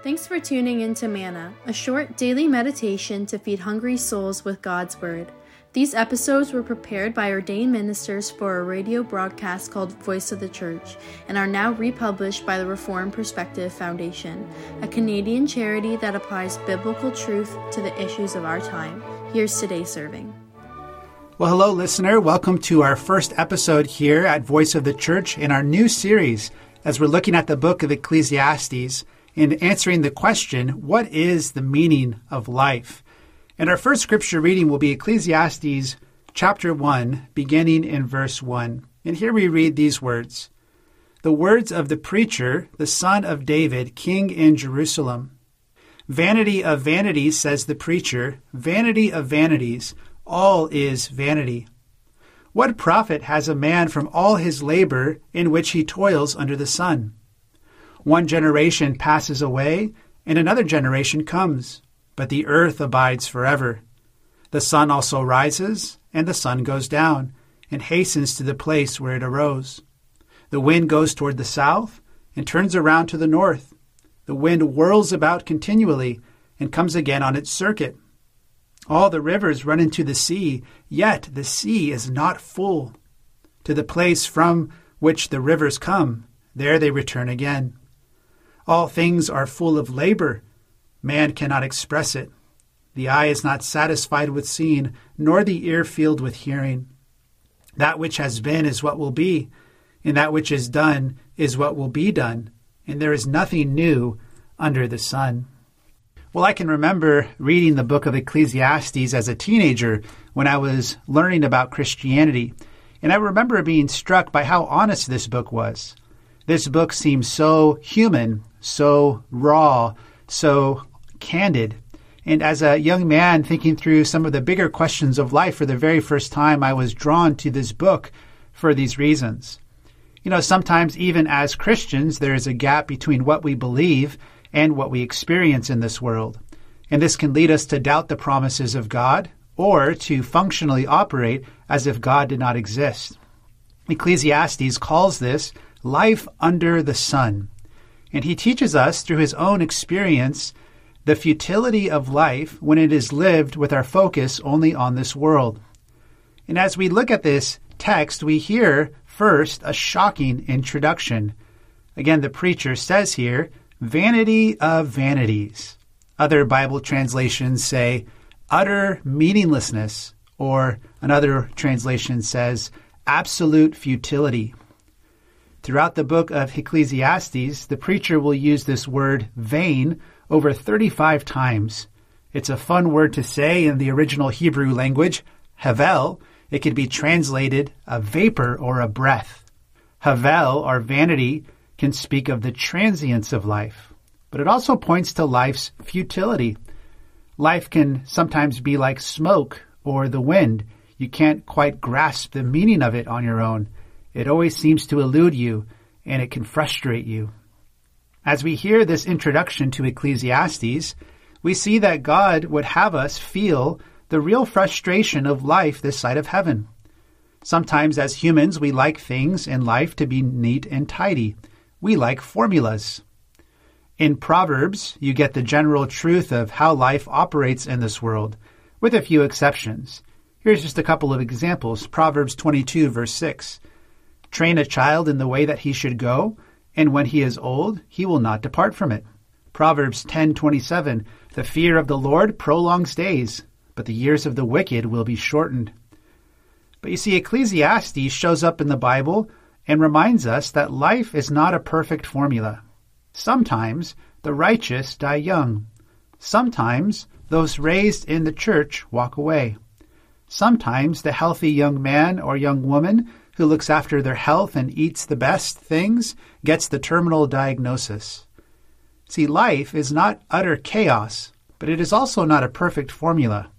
Thanks for tuning in to Manna, a short daily meditation to feed hungry souls with God's Word. These episodes were prepared by ordained ministers for a radio broadcast called Voice of the Church and are now republished by the Reformed Perspective Foundation, a Canadian charity that applies biblical truth to the issues of our time. Here's today's serving. Well, hello, listener. Welcome to our first episode here at Voice of the Church in our new series as we're looking at the book of Ecclesiastes and answering the question, What is the meaning of life? And our first scripture reading will be Ecclesiastes chapter 1, beginning in verse 1. And here we read these words The words of the preacher, the son of David, king in Jerusalem. Vanity of vanities, says the preacher, vanity of vanities, all is vanity. What profit has a man from all his labor in which he toils under the sun? One generation passes away, and another generation comes but the earth abides forever. The sun also rises, and the sun goes down, and hastens to the place where it arose. The wind goes toward the south, and turns around to the north. The wind whirls about continually, and comes again on its circuit. All the rivers run into the sea, yet the sea is not full. To the place from which the rivers come, there they return again. All things are full of labor Man cannot express it. The eye is not satisfied with seeing, nor the ear filled with hearing. That which has been is what will be, and that which is done is what will be done, and there is nothing new under the sun. Well, I can remember reading the book of Ecclesiastes as a teenager when I was learning about Christianity, and I remember being struck by how honest this book was. This book seems so human, so raw, so candid. And as a young man thinking through some of the bigger questions of life for the very first time, I was drawn to this book for these reasons. You know, sometimes even as Christians, there is a gap between what we believe and what we experience in this world. And this can lead us to doubt the promises of God or to functionally operate as if God did not exist. Ecclesiastes calls this life under the sun. And he teaches us through his own experience the futility of life when it is lived with our focus only on this world. And as we look at this text, we hear first a shocking introduction. Again, the preacher says here, vanity of vanities. Other Bible translations say utter meaninglessness, or another translation says absolute futility. Throughout the book of Ecclesiastes, the preacher will use this word vain over 35 times. It's a fun word to say in the original Hebrew language, havel. It could be translated a vapor or a breath. Havel, or vanity, can speak of the transience of life, but it also points to life's futility. Life can sometimes be like smoke or the wind. You can't quite grasp the meaning of it on your own. It always seems to elude you, and it can frustrate you. As we hear this introduction to Ecclesiastes, we see that God would have us feel the real frustration of life this side of heaven. Sometimes, as humans, we like things in life to be neat and tidy. We like formulas. In Proverbs, you get the general truth of how life operates in this world, with a few exceptions. Here's just a couple of examples Proverbs 22, verse 6. Train a child in the way that he should go and when he is old, he will not depart from it. Proverbs 10:27 The fear of the Lord prolongs days, but the years of the wicked will be shortened. But you see Ecclesiastes shows up in the Bible and reminds us that life is not a perfect formula. Sometimes the righteous die young. Sometimes those raised in the church walk away. Sometimes the healthy young man or young woman who looks after their health and eats the best things gets the terminal diagnosis. See, life is not utter chaos, but it is also not a perfect formula.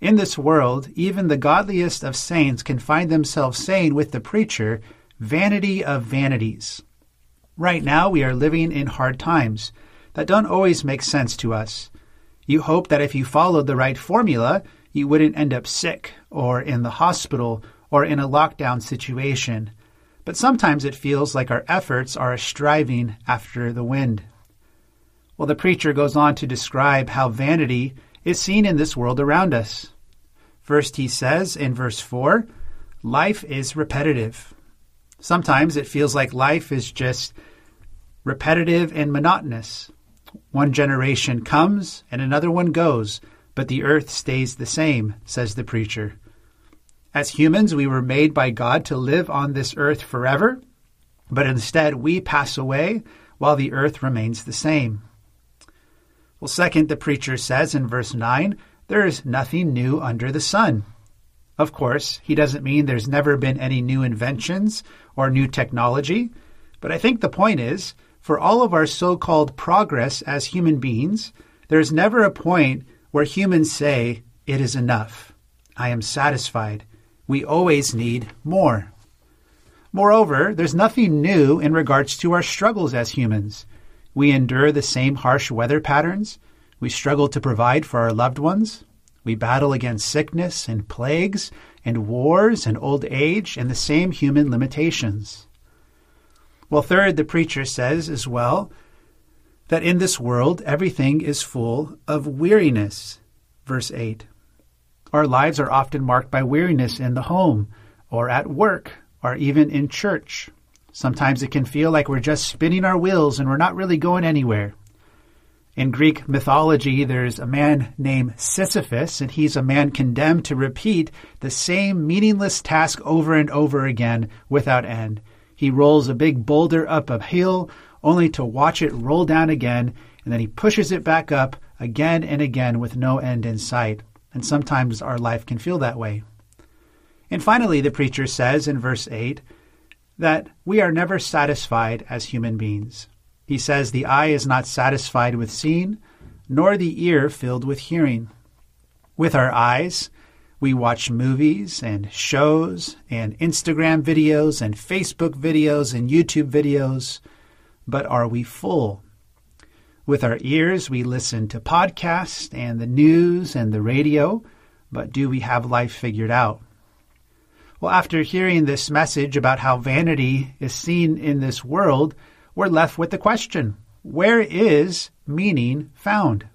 In this world, even the godliest of saints can find themselves saying with the preacher, vanity of vanities. Right now, we are living in hard times that don't always make sense to us. You hope that if you followed the right formula, you wouldn't end up sick or in the hospital or in a lockdown situation, but sometimes it feels like our efforts are a striving after the wind. Well, the preacher goes on to describe how vanity is seen in this world around us. First, he says in verse 4 life is repetitive. Sometimes it feels like life is just repetitive and monotonous. One generation comes and another one goes, but the earth stays the same, says the preacher. As humans, we were made by God to live on this earth forever, but instead we pass away while the earth remains the same. Well, second, the preacher says in verse 9, there is nothing new under the sun. Of course, he doesn't mean there's never been any new inventions or new technology, but I think the point is for all of our so called progress as human beings, there's never a point where humans say, It is enough. I am satisfied. We always need more. Moreover, there's nothing new in regards to our struggles as humans. We endure the same harsh weather patterns. We struggle to provide for our loved ones. We battle against sickness and plagues and wars and old age and the same human limitations. Well, third, the preacher says as well that in this world everything is full of weariness. Verse 8. Our lives are often marked by weariness in the home or at work or even in church. Sometimes it can feel like we're just spinning our wheels and we're not really going anywhere. In Greek mythology, there's a man named Sisyphus, and he's a man condemned to repeat the same meaningless task over and over again without end. He rolls a big boulder up a hill only to watch it roll down again, and then he pushes it back up again and again with no end in sight. And sometimes our life can feel that way. And finally, the preacher says in verse 8 that we are never satisfied as human beings. He says, The eye is not satisfied with seeing, nor the ear filled with hearing. With our eyes, we watch movies and shows and Instagram videos and Facebook videos and YouTube videos, but are we full? With our ears, we listen to podcasts and the news and the radio, but do we have life figured out? Well, after hearing this message about how vanity is seen in this world, we're left with the question where is meaning found?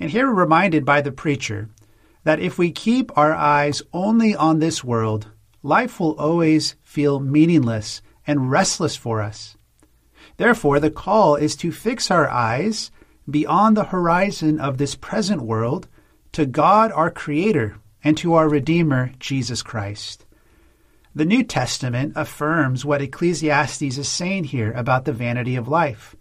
And here we're reminded by the preacher that if we keep our eyes only on this world, life will always feel meaningless and restless for us. Therefore, the call is to fix our eyes beyond the horizon of this present world to God our Creator and to our Redeemer, Jesus Christ. The New Testament affirms what Ecclesiastes is saying here about the vanity of life.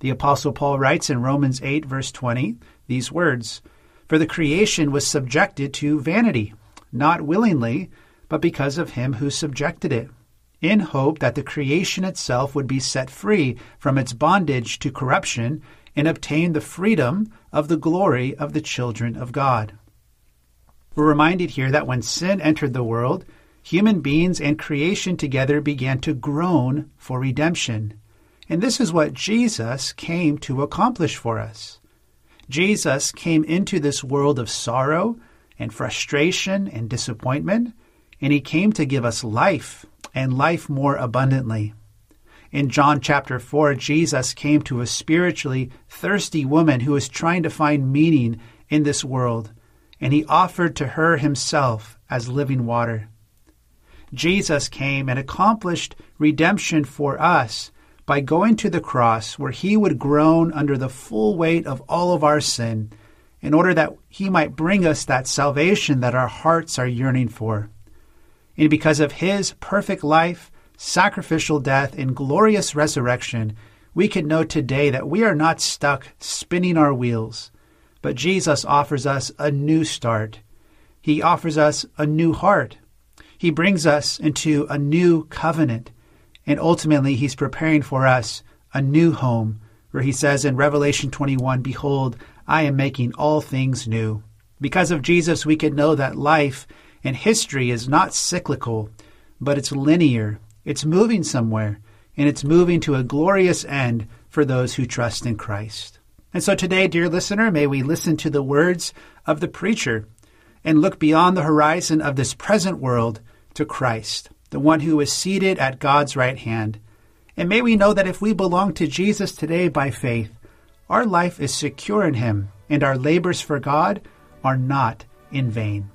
The Apostle Paul writes in Romans 8, verse 20, these words For the creation was subjected to vanity, not willingly, but because of him who subjected it, in hope that the creation itself would be set free from its bondage to corruption and obtain the freedom of the glory of the children of God. We're reminded here that when sin entered the world, human beings and creation together began to groan for redemption. And this is what Jesus came to accomplish for us. Jesus came into this world of sorrow and frustration and disappointment, and he came to give us life and life more abundantly. In John chapter 4, Jesus came to a spiritually thirsty woman who was trying to find meaning in this world, and he offered to her himself as living water. Jesus came and accomplished redemption for us by going to the cross where he would groan under the full weight of all of our sin in order that he might bring us that salvation that our hearts are yearning for. And because of his perfect life, sacrificial death, and glorious resurrection, we can know today that we are not stuck spinning our wheels, but Jesus offers us a new start. He offers us a new heart. He brings us into a new covenant. And ultimately, He's preparing for us a new home, where He says in Revelation 21 Behold, I am making all things new. Because of Jesus, we can know that life and history is not cyclical, but it's linear. It's moving somewhere, and it's moving to a glorious end for those who trust in Christ. And so today, dear listener, may we listen to the words of the preacher and look beyond the horizon of this present world to Christ, the one who is seated at God's right hand. And may we know that if we belong to Jesus today by faith, our life is secure in Him, and our labors for God are not in vain.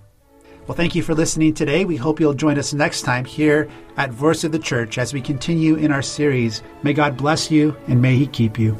Well, thank you for listening today. We hope you'll join us next time here at Voice of the Church as we continue in our series. May God bless you and may He keep you.